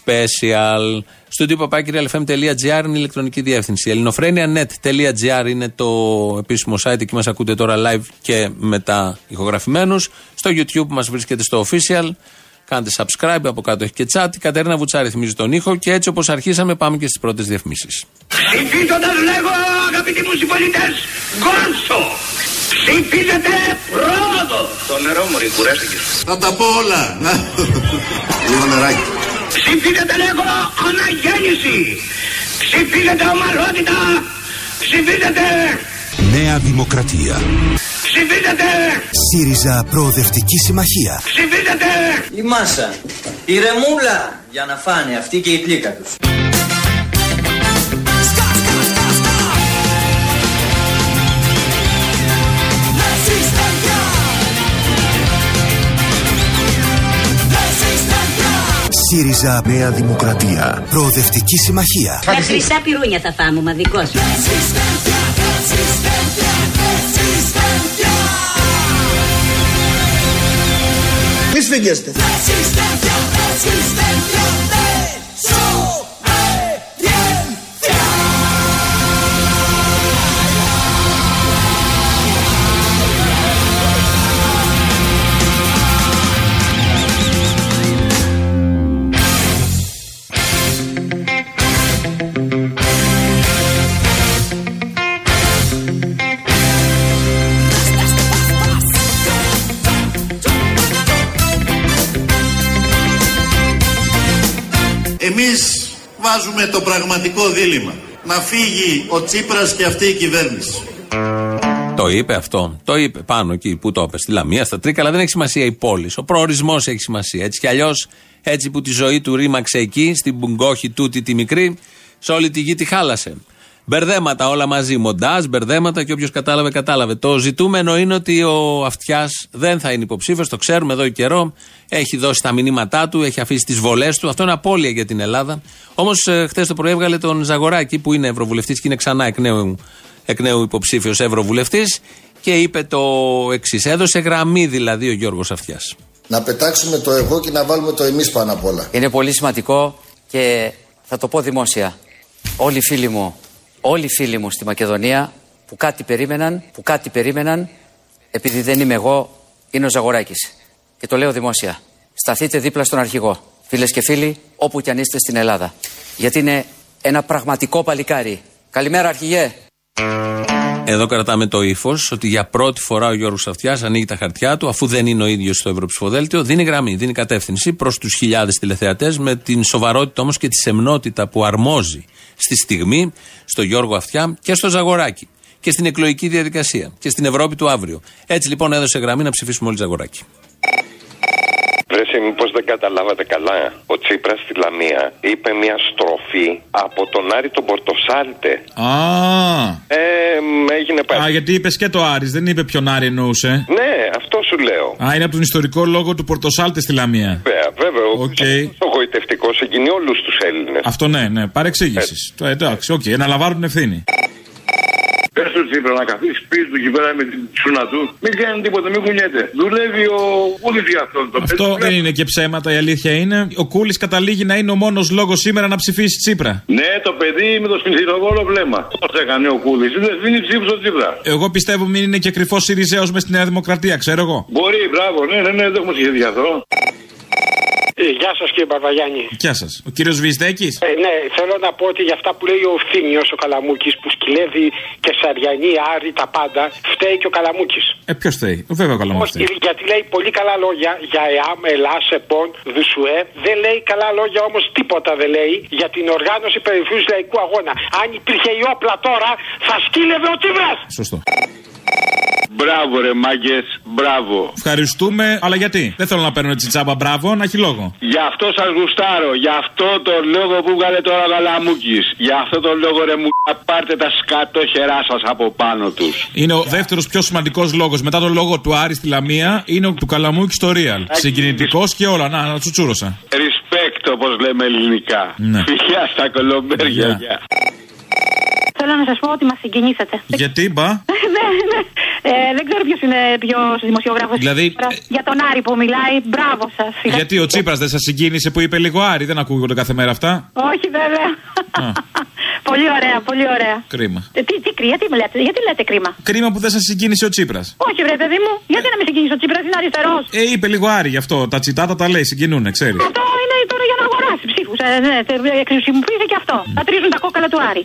special. Στο τύπο είναι η ηλεκτρονική διεύθυνση. ελληνοφρένια.net.gr είναι το επίσημο site. Εκεί μας ακούτε τώρα live και μετά ηχογραφημένους. Στο YouTube μας βρίσκεται στο official. Κάντε subscribe, από κάτω έχει και chat. Η Κατερίνα Βουτσάρη θυμίζει τον ήχο. Και έτσι όπως αρχίσαμε, πάμε και στις πρώτες διαφημίσεις. Ψηφίζοντας λέγω αγαπητοί μου συμπολίτες Γκόρσο Ψηφίζετε πρόοδο Το νερό μου ρε κουράστηκες Θα τα πω όλα. Να. Λίγο νεράκι. Ψηφίζετε λέγω αναγέννηση Ψηφίζετε ομαλότητα Ψηφίζετε Νέα Δημοκρατία. Ψηφίζετε ΣΥΡΙΖΑ Προοδευτική Συμμαχία. Ψηφίζετε Η μάσα, η ρεμούλα για να φάνε αυτή και η πλήκα τους. ΣΥΡΙΖΑ Νέα Δημοκρατία. Προοδευτική Συμμαχία. Τα χρυσά πυρούνια θα φάμε, μαδικός. Μη σφίγγεστε. Βάζουμε το πραγματικό δίλημα. Να φύγει ο Τσίπρας και αυτή η κυβέρνηση. Το είπε αυτό. Το είπε πάνω εκεί που το είπε. Στη Λαμία, στα Τρίκαλα δεν έχει σημασία η πόλη. Ο προορισμός έχει σημασία. Έτσι κι αλλιώς, έτσι που τη ζωή του ρήμαξε εκεί, στην Μπουγκόχη τούτη τη μικρή, σε όλη τη γη τη χάλασε. Μπερδέματα όλα μαζί. Μοντάζ, μπερδέματα και όποιος κατάλαβε, κατάλαβε. Το ζητούμενο είναι ότι ο Αυτιάς δεν θα είναι υποψήφιος. Το ξέρουμε εδώ και καιρό. Έχει δώσει τα μηνύματά του, έχει αφήσει τις βολές του. Αυτό είναι απώλεια για την Ελλάδα. Όμως, χθες το πρωί έβγαλε τον Ζαγοράκη που είναι ευρωβουλευτής και είναι ξανά εκ νέου, εκ νέου υποψήφιος ευρωβουλευτής και είπε το εξής. Έδωσε γραμμή δηλαδή ο Γιώργος Αυτιάς. Να πετάξουμε το εγώ και να βάλουμε το εμείς πάνω απ' όλα. Είναι πολύ σημαντικό και θα το πω δημόσια. Όλοι οι φίλοι μου, όλοι οι φίλοι μου στη Μακεδονία που κάτι περίμεναν, που κάτι περίμεναν, επειδή δεν είμαι εγώ, είναι ο Ζαγοράκης. Και το λέω δημόσια. Σταθείτε δίπλα στον αρχηγό. Φίλες και φίλοι, όπου κι αν είστε στην Ελλάδα. Γιατί είναι ένα πραγματικό παλικάρι. Καλημέρα αρχηγέ. Εδώ κρατάμε το ύφος ότι για πρώτη φορά ο Γιώργος Αυτιά ανοίγει τα χαρτιά του, αφού δεν είναι ο ίδιος στο Ευρωψηφοδέλτιο, δίνει γραμμή, δίνει κατεύθυνση προς τους χιλιάδες τηλεθεατές με την σοβαρότητα όμως και τη σεμνότητα που αρμόζει στη στιγμή στο Γιώργο Αυτιά και στο Ζαγοράκι και στην εκλογική διαδικασία και στην Ευρώπη του αύριο. Έτσι λοιπόν έδωσε γραμμή να ψηφίσουμε όλοι Ζαγοράκι. Βρέσει, μήπως δεν καταλάβατε καλά. Ο Τσίπρας στη Λαμία είπε μια στροφή από τον Άρη τον Πορτοσάλτε. Α, Ε, μ, έγινε α, πάλι. γιατί είπες και το Άρης, δεν είπε ποιον Άρη εννοούσε. Ναι, αυτό σου λέω. Α, είναι από τον ιστορικό λόγο του Πορτοσάλτε στη Λαμία. Βέβαια, βέβαια. Ο Οκ. γοητευτικό συγκινεί όλους τους Έλληνες. Αυτό ναι, ναι, παρεξήγηση. Το εντάξει, οκ, αναλαμβάνουν την ευθύνη. Πες τους Τσίπρα να καθίσεις σπίτι του εκεί πέρα με την τσούνα του. Μην κάνει τίποτα, μην κουνιέται. Δουλεύει ο Κούλη για αυτόν. Το Αυτό δεν είναι και ψέματα, η αλήθεια είναι. Ο Κούλης καταλήγει να είναι ο μόνος λόγος σήμερα να ψηφίσει Τσίπρα. Ναι, το παιδί με το σπινθυροβόλο βλέμμα. Πώς έκανε ο Κούλης. Δεν δίνει ψήφους στο Τσίπρα. Εγώ πιστεύω μην είναι και κρυφός Σιριζέος μες στη Νέα Δημοκρατία, ξέρω εγώ. Μπορεί, μπράβο, ναι, ναι, ναι, δεν έχουμε σχέδιο γι' αυτό. Ε, γεια σας κύριε Μπαρβαγιάννη. Γεια σας. Ο κύριος Βυζδέκη. Ε, ναι, θέλω να πω ότι για αυτά που λέει ο Θήμιο ο Καλαμούκης που σκυλεύει και Σαριανή, Άρη, τα πάντα, φταίει και ο Καλαμούκης. Ε, ποιος θέλει. Βέβαια, καλά μου Όχι, γιατί λέει πολύ καλά λόγια για ΕΑΜ, ΕΛΑ, ΕΠΟΝ, ΔΟΥΣΟΕ. Δεν λέει καλά λόγια όμως τίποτα δεν λέει για την οργάνωση περιφέρειου λαϊκού αγώνα. Αν υπήρχε η όπλα τώρα, θα σκύλευε ο Τσίπρας. Σωστό. Μπράβο, ρε μάγκες, μπράβο. Ευχαριστούμε, αλλά γιατί; Δεν θέλω να παίρνω έτσι τσάμπα μπράβο, να έχει λόγο. Γι' αυτό σας γουστάρω. Γι' αυτό το λόγο που βγάλε τώρα ο Γαλαμούκη. Γι' αυτό το λόγο, ρε μου, πάρτε τα σκατόχερά σας από πάνω τους. Είναι ο δεύτερος πιο σημαντικός λόγος μετά τον λόγο του Άρη στη Λαμία. Είναι ο του Καλαμούκη στο Real. Συγκινητικός και όλα. Να, να τσουτσούρωσα. Respect, όπως λέμε ελληνικά. Ναι. Φιλιά στα κολομπέρια. Γεια. Γεια. Θέλω να σας πω ότι μας συγκινήσατε. Γιατί, μπα. ναι, ναι. Ε, δεν ξέρω ποιος είναι ποιος δημοσιογράφος. Δηλαδή, Για τον Άρη που μιλάει, μπράβο σας. Γιατί ο Τσίπρας δεν σας συγκίνησε που είπε λίγο Άρη, δεν ακούγονται κάθε μέρα αυτά; Όχι, βέβαια. πολύ ωραία, πολύ ωραία. Κρίμα. Ε, τι, τι κρύα, τι μου λέτε, γιατί λέτε κρίμα; Κρίμα που δεν σας συγκίνησε ο Τσίπρας. Όχι, βρε παιδί μου, γιατί να με συγκινήσει ο Τσίπρας, είναι αριστερός. Ε, είπε λίγο Άρη γι' αυτό. Τα τσιτάτα τα λέει, συγκινούνε, ξέρεις. Αυτό είναι τώρα για να αγοράσει ψήφους. Ε, ναι, τε- χρησιμοποιήθηκε και αυτό. Θα τρίζουν τα κόκαλα του Άρη.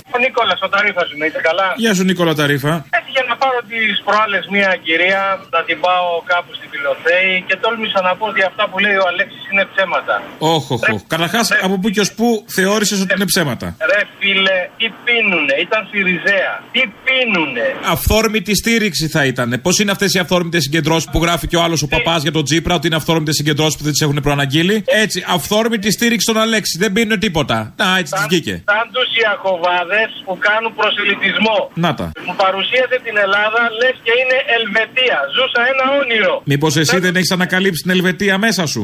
Νίκολας, ο Ταρίφας είμαι, είστε καλά; Γεια σου, Νίκολα Ταρίφα. Έτυχε να πάρω τις προάλλες μία κυρία, να την πάω κάπου στην Πυλοθέη και τόλμησα να πω ότι αυτά που λέει ο Αλέξης είναι ψέματα. Όχι, όχι. όχι. Καταρχά, από πού και ως πού θεώρησες ότι είναι ψέματα; Ρε φίλε, τι πίνουνε, ήταν Σιριζέα. Τι πίνουνε; Αυθόρμητη στήριξη θα ήταν. Πώς είναι αυτές οι αυθόρμητες συγκεντρώσεις που γράφει και ο άλλος ο παπάς για τον Τσίπρα, ότι είναι αυθόρμητες συγκεντρώσεις που δεν τις έχουν προαναγγείλει; Έτσι, αυθόρμητη στήριξη στον Αλέξη. Δεν πίνουν τίποτα. Να, έτσι της βγήκε. Σαν τους Ιακωβάδε που κάνουν προσελητισμό. Να τα. Μου παρουσίασε την Ελλάδα λες και είναι Ελβετία. Ζούσα ένα όνειρο. Μήπως εσύ δεν έχεις ανακαλύψει την Ελβετία μέσα σου;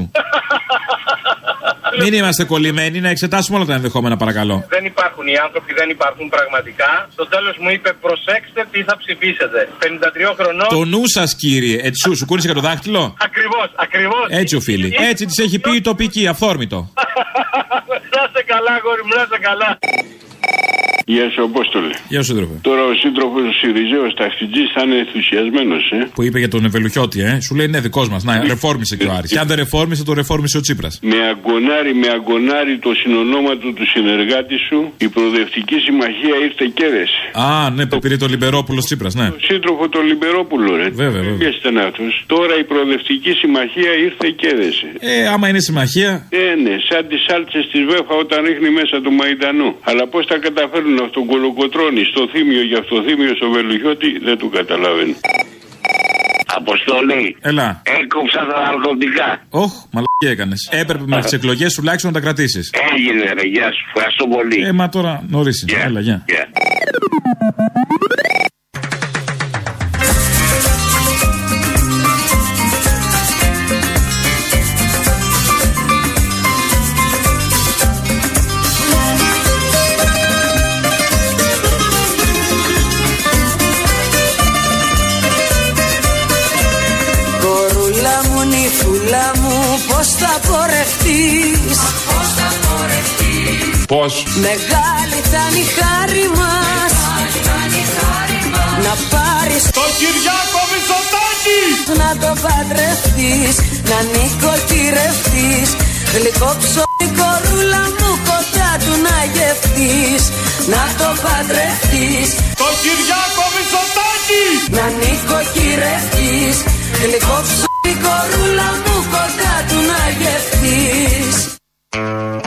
Μην είμαστε κολλημένοι, να εξετάσουμε όλα τα ενδεχόμενα, παρακαλώ. Δεν υπάρχουν οι άνθρωποι, δεν υπάρχουν πραγματικά. Στο τέλος μου είπε: Προσέξτε τι θα ψηφίσετε. 53 χρονών. Το νου σας, κύριε. Έτσι σου, σου κούνησε για το δάχτυλο; Ακριβώς, ακριβώς. Έτσι οφείλει. Έτσι της έχει πει η τοπική, αυθόρμητο. Να είστε καλά, γόρι μου, να είστε καλά. Γεια σου, Απόστολε. Γεια σου, σύντροφε. Τώρα ο σύντροφος Σιριζέο ταξιτζής θα είναι ενθουσιασμένος, ε. Που είπε για τον Ευελουχιώτη, ε. Σου λέει ναι, δικός μας. Να, ρεφόρμησε και ο Άρης. Και αν δεν ρεφόρμησε, το ρεφόρμησε ο Τσίπρας. Με αγκονάρι, με αγκονάρι το συνονόματο του συνεργάτη σου, η προοδευτική συμμαχία ήρθε και έδεσε. Α, ναι, που πήρε το Λιμπερόπουλος Τσίπρας, ναι. Το σύντροφο το Λιμπερόπουλο, ρε. Βέβαια, βέβαια. Ποιος ήταν αυτός; Τώρα η προοδευτική συμμαχία ήρθε και έδεσε. Ε, άμα είναι συμμαχία. Ε, ναι, σαν τις σάλτσες της Βέφα όταν ρίχνει μέσα το Μαϊντανό. Αλλά πώς τα καταφέρουν αυτόν κολοκοτρώνει στο θύμιο για αυτό θύμιο στο Βελουχιώτη δεν του καταλαβαίνω. Αποστολή. Έλα. Έκοψα τα ναρκωτικά. Όχ, μαλακία έκανες. Έπρεπε με τις εκλογές τουλάχιστον να τα κρατήσεις. Έγινε ρε, γεια σου. Ευχαριστώ πολύ. Ε, μα τώρα νωρίς. Έλα, γεια. Κορούλα μου, πώς θα πορευτείς; Πώς; Μεγάλη θα είναι η χάρη μας. Να πάρεις Το Κυριάκο Μητσοτάκη! Να το παντρευτείς Να νοικοκυρευτείς. Γλυκό ψωμί κορούλα μου κοντά του να γευτείς. Να το παντρευτείς. Το Κυριάκο Μητσοτάκη! Να νοικοκυρευτείς. Γλυκό ψωμί κορούλα μου κοντά του να γευτείς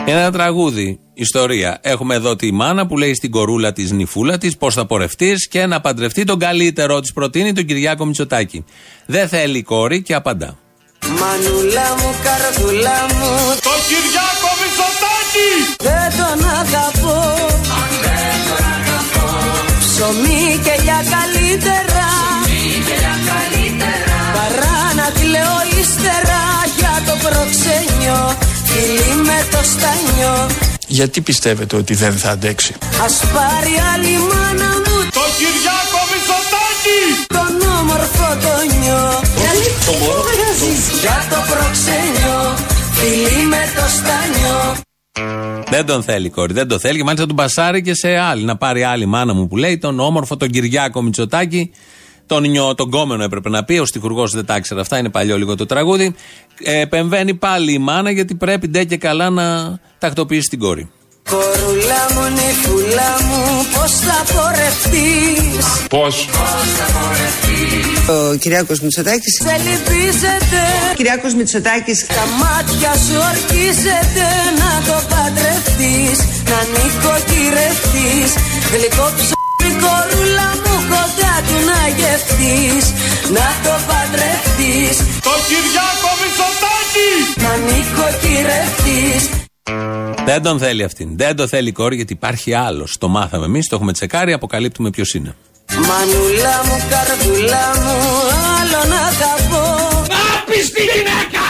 Ένα τραγούδι, ιστορία. Έχουμε εδώ τη μάνα που λέει στην κορούλα της νυφούλα της πώς θα πορευτείς και να παντρευτεί τον καλύτερό της. Προτείνει τον Κυριάκο Μητσοτάκη. Δεν θέλει η κόρη και απαντά. Μανούλα μου, καρδούλα μου Το Κυριάκο Μητσοτάκη Δεν τον αγαπώ Ψωμί και για καλύτερα τη λέω ύστερα Για το προξενιό. Φιλί με το στανιό. Γιατί πιστεύετε ότι δεν θα αντέξει; Ας πάρει άλλη μάνα μου Το Κυριάκο Μητσοτάκη! Τον όμορφο τον νιό. Για το προξενιό. Φιλί με το στανιό. Δεν τον θέλει η κόρη, δεν το θέλει. Και μάλιστα τον πασάρει και σε άλλη. Να πάρει άλλη μάνα μου που λέει τον όμορφο τον Κυριάκο Μητσοτάκη. Τον νιώ, τον κόμενο έπρεπε να πει. Ο στιχουργός δεν τα ήξερε αυτά, είναι παλιό λίγο το τραγούδι. Ε, επεμβαίνει πάλι η μάνα γιατί πρέπει ντε και καλά να τακτοποιήσει την κόρη. Κορούλα μου, νυφούλα μου, πώς θα πορευτείς; Πώς; Ο Κυριάκος Μητσοτάκης Σε λυπίζεται Κυριάκος Μητσοτάκης Τα μάτια σου ορκίζεται να το παντρευτείς Να νοικοκυρευτείς Γλυκό ψωμί κορούλα μου κοντά του να γευτείς Να το παντρευτείς Το Κυριάκο Μητσοτάκη Να νοικοκυρευτείς Δεν τον θέλει αυτήν. Δεν το θέλει η κόρη γιατί υπάρχει άλλος. Το μάθαμε εμείς, το έχουμε τσεκάρει, αποκαλύπτουμε ποιος είναι. Μανούλα μου, καρδούλα μου, άλλο να τα πω Άπιστη γυναίκα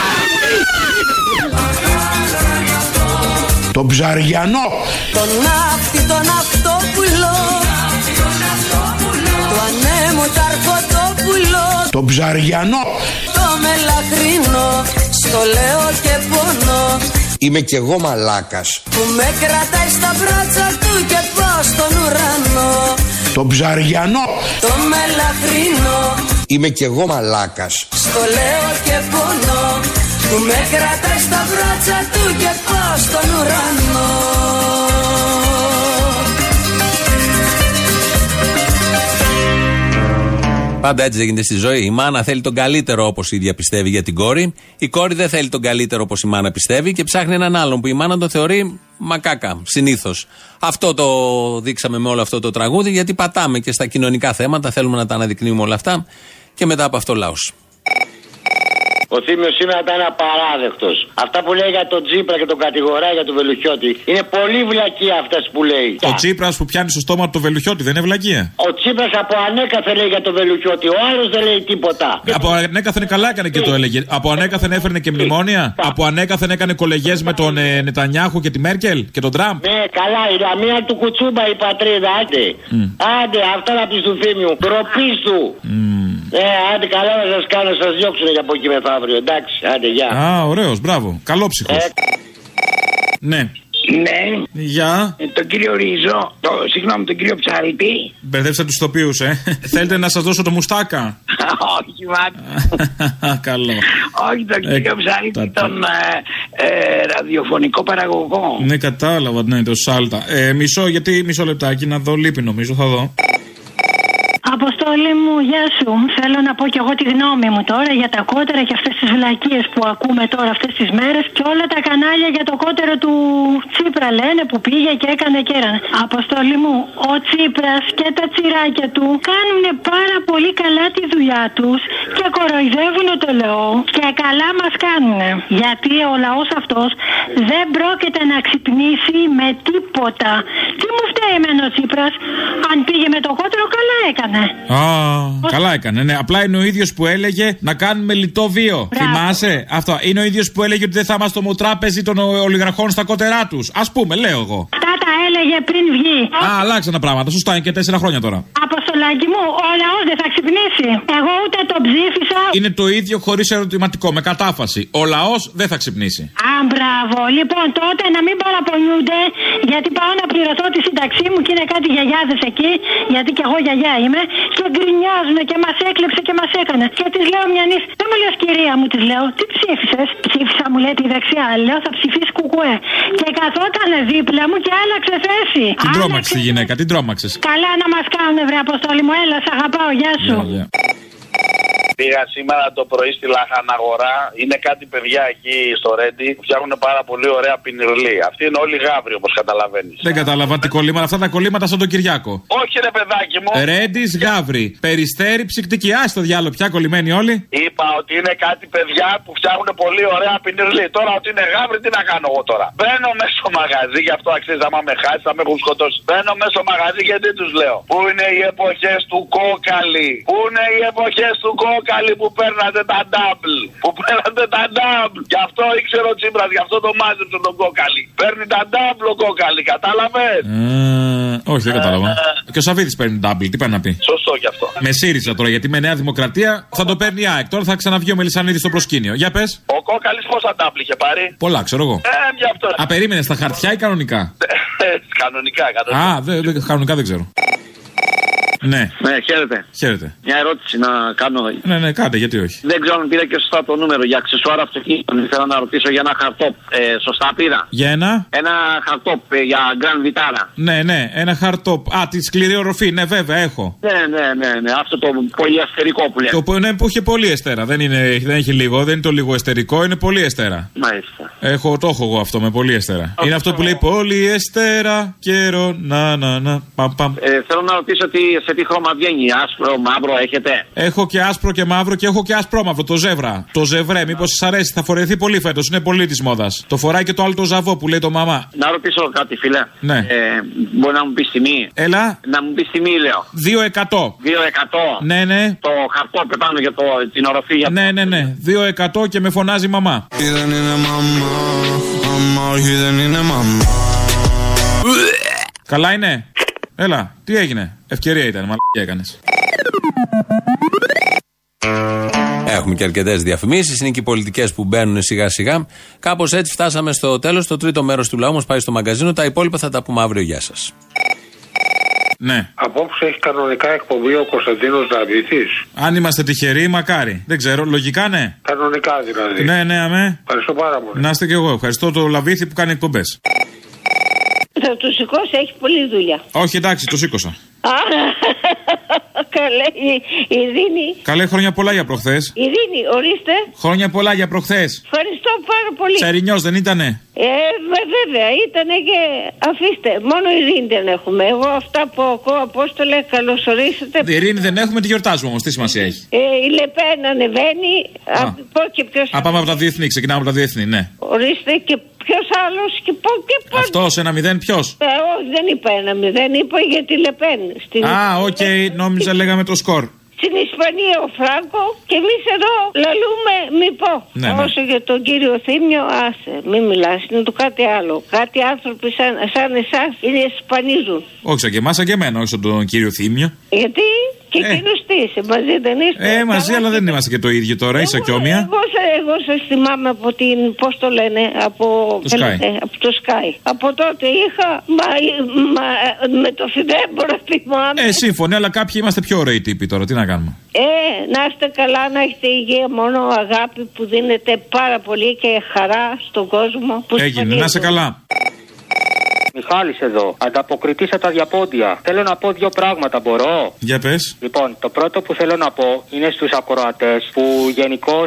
Τον ψαριανό Τον ναύτη, τον αυτόπουλο Τον ψαριανό. Το μελαχρινό Στο λέω και πονώ. Είμαι κι εγώ μαλάκας. Που με κρατάει στα μπράτσα του και πάω στον ουρανό. Τον ψαριανό. Το μελαχρινό. Είμαι κι εγώ μαλάκας. Στο λέω και πονώ. Που με κρατάει στα μπράτσα του και πάω στον ουρανό Πάντα έτσι δεν γίνεται στη ζωή. Η μάνα θέλει τον καλύτερο όπως η ίδια πιστεύει για την κόρη. Η κόρη δεν θέλει τον καλύτερο όπως η μάνα πιστεύει και ψάχνει έναν άλλον που η μάνα τον θεωρεί μακάκα. Συνήθως. Αυτό το δείξαμε με όλο αυτό το τραγούδι γιατί πατάμε και στα κοινωνικά θέματα. Θέλουμε να τα αναδεικνύουμε όλα αυτά. Και μετά από αυτό λαός. Ο Θήμιος σήμερα ήταν απαράδεκτος. Αυτά που λέει για τον Τζίπρα και τον κατηγορά για τον Βελουχιώτη είναι πολύ βλακία αυτές που λέει. Ο Τσίπρας που πιάνει στο στόμα του το βελουχιώτη δεν είναι βλακεία; Ο Τσίπρας από ανέκαθεν λέει για τον Βελουχιώτη. Ο άλλος δεν λέει τίποτα. Από ανέκαθεν καλά έκανε και το έλεγε. Από ανέκαθεν έφερνε και μνημόνια; Από ανέκαθεν έκανε κολεγές με τον ε, Νετανιάχου και τη Μέρκελ και τον Τραμπ; Ναι, καλά, η λαμία του κουτσούμπα η πατρίδα, άντε. Άντε, αυτά να πεις του Θήμιου. Ντροπή του. Ναι, άντε, καλά να σας κάνω, σας διώξουν για από εκεί μεθαύριο. Εντάξει, άντε, γεια. Α, ωραίος, μπράβο. Καλό ψυχο. Ναι. Ναι. Γεια. Ε, Τον κύριο Ρίζο, το, συγγνώμη, τον κύριο Ψαλτή. Μπερδέψατε τους τοπίους, ε. Θέλετε να σας δώσω το μουστάκα; Όχι, μάτι. Καλό. Όχι, τον Ε, κύριο Ψαλτή, τα- τον ε, ε, ραδιοφωνικό παραγωγό. Ναι, κατάλαβα, ναι, το σάλτα. Ε, μισό, γιατί μισό λεπτάκι να δω, λείπει νομίζω, θα δω. Αποστόλη μου, γεια σου. Θέλω να πω κι εγώ τη γνώμη μου τώρα για τα κότερα και αυτές τις βλακίες που ακούμε τώρα αυτές τις μέρες και όλα τα κανάλια για το κότερο του Τσίπρα λένε που πήγε και έκανε και έρανε. Αποστόλη μου, ο Τσίπρας και τα τσιράκια του κάνουν πάρα πολύ καλά τη δουλειά τους και κοροϊδεύουν το λαό και καλά μας κάνουν. Γιατί ο λαός αυτός δεν πρόκειται να ξυπνήσει με τίποτα. Τι μου φταίει εμένα ο Τσίπρας, αν πήγε με το κότερο, καλά έκανε. Α, καλά έκανε. Ναι, απλά είναι ο ίδιος που έλεγε να κάνουμε λιτό βίο. Θυμάσαι; Αυτό. Είναι ο ίδιος που έλεγε ότι δεν θα είμαστε το μοτράπεζι των ο- ολιγαρχών στα κότερά τους. Α πούμε, λέω εγώ. Αυτά τα έλεγε πριν βγει. Α, αλλάξαν τα πράγματα. Σωστά, είναι και τέσσερα χρόνια τώρα. Αποστολάκι μου, ο λαός δεν θα ξυπνήσει. Εγώ ούτε τον ψήφισα. Είναι το ίδιο χωρίς ερωτηματικό, με κατάφαση. Ο λαός δεν θα ξυπνήσει. Α, μπράβο. Λοιπόν, τότε να μην παραπονιούνται, γιατί πάω να πληρωθώ τη σύνταξή μου και είναι κάτι γιαγιάδες εκεί, γιατί κι εγώ γιαγιά είμαι, και γκρινιάζουν και μας έκλεψε και μας έκανε. Και τη λέω μια νύχτα, δεν μου λες κυρία μου, τη λέω, τι ψήφισες; Ψήφισα, μου λέει τη δεξιά, λέω θα ψηφίσει κουκουέ. Και καθόταν δίπλα μου και άλλαξε θέση. Την τρόμαξε τη γυναίκα, την τρόμαξες. Καλά να μας κάνουν, βρε Αποστόλη μου, έλα, σ' αγαπάω, γεια σου. Πήγα σήμερα το πρωί στη Λαχαναγορά. Είναι κάτι παιδιά εκεί στο Ρέντι που φτιάχνουν πάρα πολύ ωραία πινιρλί. Αυτοί είναι όλοι γάβροι όπως καταλαβαίνεις. Δεν κατάλαβα τι κολλήματα, αυτά τα κολλήματα σαν τον Κυριάκο. Όχι ρε παιδάκι μου. Ρέντις γάβρι. Περιστέρι ψυκτική. Α το διάλογο πια κολλημένοι όλοι. Είπα ότι είναι κάτι παιδιά που φτιάχνουν πολύ ωραία πινιρλί. Τώρα ότι είναι γάβροι, τι να κάνω εγώ τώρα; Μπαίνω μέσα στο μαγαζί, γι' αυτό αξίζει άμα με χάσεις, θα με έχουν σκοτώσει. Μπαίνω μέσα στο μαγαζί και τι τους λέω; Πού είναι οι εποχές του κόκαλη; Πού είναι οι εποχές του κόκαλη που παίρνατε τα double. Που παίρνατε τα double. Γι' αυτό ήξερε ο Τσίπρας, γι' αυτό το μάζεψε τον κόκαλη. Παίρνει τα double ο κόκαλη, κατάλαβες; Ε, όχι, δεν κατάλαβα. Και ο Σαββίδης παίρνει double, τι πάει να πει; Σωστό κι αυτό. Με ΣΥΡΙΖΑ τώρα, γιατί με Νέα Δημοκρατία θα το παίρνει η ΑΕΚ. Τώρα θα ξαναβγεί ο Μελισανίδης στο προσκήνιο. Για πες. Ο κόκαλης πόσα double είχε πάρει; Πολλά, ξέρω εγώ. Ε, γι' αυτό. Α, περίμενες στα χαρτιά ή κανονικά; κανονικά, κανονικά. Α, δε, δε, κανονικά δεν ξέρω. Ναι. Ναι, χαίρετε. Χαίρετε. Μια ερώτηση να κάνω. Ναι, ναι, κάντε, γιατί όχι. Δεν ξέρω αν πήρα και σωστά το νούμερο για αξεσουάρ αυτοκίνητων. Ήθελα να ρωτήσω για ένα χαρτό. Ε, σωστά πήρα. Για ένα; Ένα χαρτό ε, για Grand Vitara. Ναι, ναι, ένα χαρτό. Α, τη σκληρή οροφή. Ναι, βέβαια, έχω. Ναι, ναι, ναι, ναι. Αυτό το πολύ αστερικό που λέμε. Το που, ναι, που έχει πολύ εστέρα. Δεν, είναι, δεν έχει λίγο, δεν είναι το λίγο εστερικό, είναι πολύ εστέρα. Μάλιστα. Έχω, το έχω εγώ αυτό με πολύ εστέρα. Είναι αυτό που λέει πολύ εστέρα, καιρό, να, να, να. Παμ, παμ. Ε, θέλω να ρωτήσω τι, σε τι χρώμα βγαίνει. Άσπρο, μαύρο έχετε; Έχω και άσπρο και μαύρο και έχω και άσπρο μαύρο. Το ζεύρα. Το ζευρέ, μήπως σας αρέσει. Θα φορεθεί πολύ φέτος. Είναι πολύ της μόδας. Το φοράει και το άλλο το ζαβό που λέει το μαμά. Να ρωτήσω κάτι, φίλε. Ναι. Ε, μπορεί να μου πεις τιμή; Έλα. Να μου πεις τιμή, λέω. 2%. 2%. Ναι, ναι. Το χαρτό που πάνω για το, την οροφή. Για Ναι, ναι, ναι. 2% και με φωνάζει μαμά. δεν είναι μαμά, μαμά, όχι δεν είναι μαμά. Καλά είναι. Έλα, τι έγινε; Ευκαιρία ήταν, μαλακία έκανες. Έχουμε και αρκετές διαφημίσεις. Είναι και οι πολιτικές που μπαίνουν σιγά σιγά. Κάπως έτσι φτάσαμε στο τέλος. Το τρίτο μέρος του λαού μας πάει στο μαγκαζίνο. Τα υπόλοιπα θα τα πούμε αύριο. Γεια σας. Ναι. Απόψε έχει κανονικά εκπομπή ο Κωνσταντίνος Δαβίδη. Αν είμαστε τυχεροί, μακάρι. Δεν ξέρω, λογικά ναι. Κανονικά δηλαδή. Ναι, ναι, αμέ. Ευχαριστώ πάρα πολύ. Να είστε κι εγώ. Ευχαριστώ το Λαβίθι που κάνει εκπομπές. Θα το σηκώσει, έχει πολλή δουλειά. Όχι, εντάξει, το σήκωσα. Α, καλέ, η, η Ειρήνη. Καλέ χρόνια πολλά για προχθές. Ειρήνη, ορίστε. Χρόνια πολλά για προχθές. Ευχαριστώ πάρα πολύ. Τσαρινιός δεν ήτανε; Ε, βε- βέβαια, ήταν και αφήστε. Μόνο Ειρήνη δεν έχουμε. Εγώ αυτά που ακούω, Απόστολε, καλωσορίσατε. Ειρήνη δεν έχουμε, τη γιορτάζουμε όμως. Τι σημασία έχει; Ε, η Λεπέν ανεβαίνει. Α. Α, πω και ποιος. Α, πάμε από τα διεθνή, ξεκινάμε από τα διεθνή, ναι. Ορίστε και ποιος άλλος και πω και πω. Αυτός ένα μηδέν ποιος; Ε, όχι, δεν είπα ένα μηδέν, είπα για τη Λεπέν. Στην... Α, οκ, νόμιζα λέγαμε το σκορ. Στην Ισπανία ο Φράγκο και εμείς εδώ λαλούμε μη πω. Ναι, ναι. Όσο για τον κύριο Θήμιο, άσε, μην μιλάς, είναι το κάτι άλλο. Κάτι άνθρωποι σαν, σαν εσάς είναι σπανίζουν. Όχι σαν και εμάς, σαν και εμένα, όχι σαν τον κύριο Θήμιο. Γιατί; Και Ε. εκείνος τι είσαι, μαζί δεν είστε; Ε, μαζί, Καλά αλλά δεν και- είμαστε και το ίδιο τώρα, είσαι και όμοια. Εγώ, σα- εγώ σας θυμάμαι από την. Πώς το λένε, από. Το Sky. ε, από το Sky. Από τότε είχα. Μα, μα, με το Φιδέμπορο θυμάμαι. Ε, σύμφωνοι, αλλά κάποιοι είμαστε πιο ωραίοι τύποι τώρα, τι να κάνουμε. Ε, να είστε καλά, να έχετε υγεία, μόνο αγάπη που δίνετε πάρα πολύ και χαρά στον κόσμο. Που Έγινε, να είσαι σπανίζουν. καλά. Μιχάλης εδώ, ανταποκριτής από τα διαπόντια. Θέλω να πω δύο πράγματα, μπορώ; Για πες. Λοιπόν, το πρώτο που θέλω να πω είναι στους ακροατές που γενικώ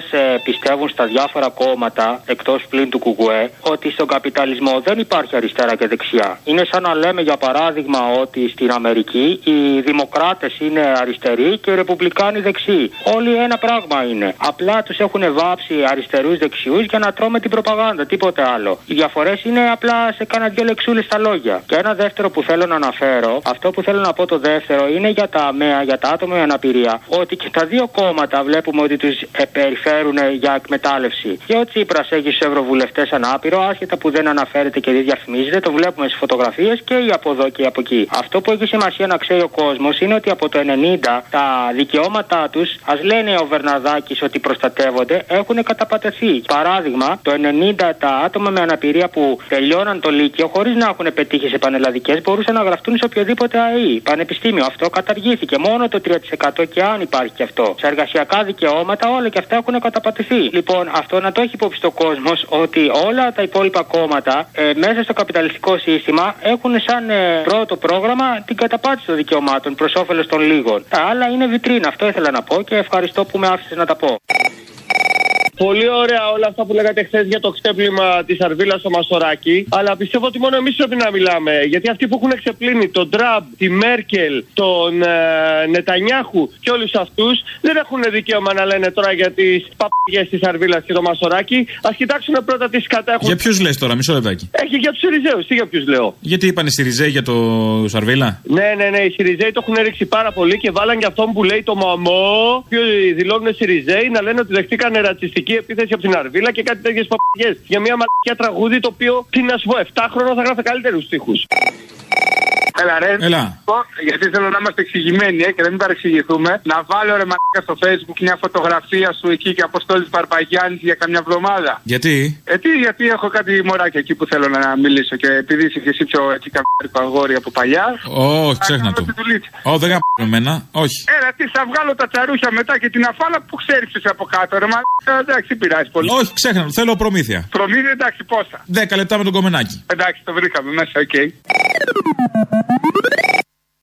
πιστεύουν στα διάφορα κόμματα, εκτός πλην του Κουκουέ, ότι στον καπιταλισμό δεν υπάρχει αριστερά και δεξιά. Είναι σαν να λέμε για παράδειγμα ότι στην Αμερική οι δημοκράτες είναι αριστεροί και οι ρεπουμπλικάνοι δεξιοί. Όλοι ένα πράγμα είναι. Απλά τους έχουν βάψει αριστερούς δεξιούς για να τρώμε την προπαγάνδα, τίποτε άλλο. Οι διαφορές είναι απλά σε κάνα δυο λεξούλες στα λόγια. λόγια. Και ένα δεύτερο που θέλω να αναφέρω, αυτό που θέλω να πω το δεύτερο είναι για τα ΑΜΕΑ, για τα άτομα με αναπηρία, ότι και τα δύο κόμματα βλέπουμε ότι τους περιφέρουν για εκμετάλλευση. Και ο Τσίπρας έχει στους ευρωβουλευτές ανάπηρο, άσχετα που δεν αναφέρεται και δεν διαφημίζεται, το βλέπουμε στις φωτογραφίες και ή από εδώ και από εκεί. Αυτό που έχει σημασία να ξέρει ο κόσμος είναι ότι από το 90 τα δικαιώματά τους, ας λένε ο Βερναδάκης ότι προστατεύονται, έχουν καταπατεθεί. Παράδειγμα, το 90 τα άτομα με αναπηρία που τελειώναν το Λύκειο χωρίς να έχουν πετύχει σε πανελλαδικές μπορούσαν να γραφτούν σε οποιοδήποτε ΑΕΗ. Πανεπιστήμιο. Αυτό καταργήθηκε. Μόνο το 3% και αν υπάρχει και αυτό. Σε εργασιακά δικαιώματα όλα και αυτά έχουν καταπατηθεί. Λοιπόν, αυτό να το έχει υπόψη το κόσμος ότι όλα τα υπόλοιπα κόμματα ε, μέσα στο καπιταλιστικό σύστημα έχουν σαν ε, πρώτο πρόγραμμα την καταπάτηση των δικαιωμάτων προς όφελος των λίγων. Τα άλλα είναι βιτρίνα. Αυτό ήθελα να πω και ευχαριστώ που με άφησες να τα πω. Πολύ ωραία όλα αυτά που λέγατε χθες για το ξέπλυμα της Αρβίλας στο Μαστοράκι. Αλλά πιστεύω ότι μόνο εμείς πρέπει να μιλάμε. Γιατί αυτοί που έχουν εξεπλύνει τον Τραμπ, τη Μέρκελ, τον ε, Νετανιάχου και όλους αυτούς δεν έχουν δικαίωμα να λένε τώρα για τις παπαγιές της Αρβίλας και το Μαστοράκι. Α κοιτάξουν πρώτα τις κατέχουν. Για ποιους λες τώρα, μισό λεπτάκι. Έχει για τους Σιριζέου, τι για ποιους λέω; Γιατί είπαν οι Σιριζέοι για το Σαρβίλα; Ναι, ναι, ναι, οι Σιριζέοι το έχουν ρίξει πάρα πολύ και βάλαν για αυτόν που λέει το μαμό. Και δηλώνουν Σιριζέοι να λένε ότι δεχτήκαν ρατσιστική επίθεση από την Αρβίλα και κάτι τέτοιες παπαγιές. Για μια μαλακιά τραγούδι το οποίο, τι να σου πω, 7 χρόνια θα γράφει καλύτερους στίχους. Έλα ρε. Έλα. Γιατί θέλω να είμαστε εξηγημένοι ε, και να μην παρεξηγηθούμε. Να βάλω ρε μαλάκα στο facebook μια φωτογραφία σου εκεί και αποστόλης Παρπαγιάννη για καμιά εβδομάδα. Γιατί; Ε, τι, γιατί έχω κάτι μωράκια εκεί που θέλω να μιλήσω και επειδή είσαι και εσύ πιο εκεί καμπάρικο αγόρι από παλιά. Όχι, ξέχνα το. Ω, δεν γαμπ εμένα, όχι. Έλα, τι θα βγάλω τα τσαρούχια μετά και την αφάλα που ξέρεις εσύ από κάτω, ρε μαλάκα. Εντάξει, πειράζει πολύ. Όχι, ξέχνα το. Θέλω προμήθεια. Προμήθεια, εντάξει, πόσα. 10 λεπτά με τον κομμενάκι. Εντάξει, το βρήκαμε μέσα, οκ. Okay. Thank you.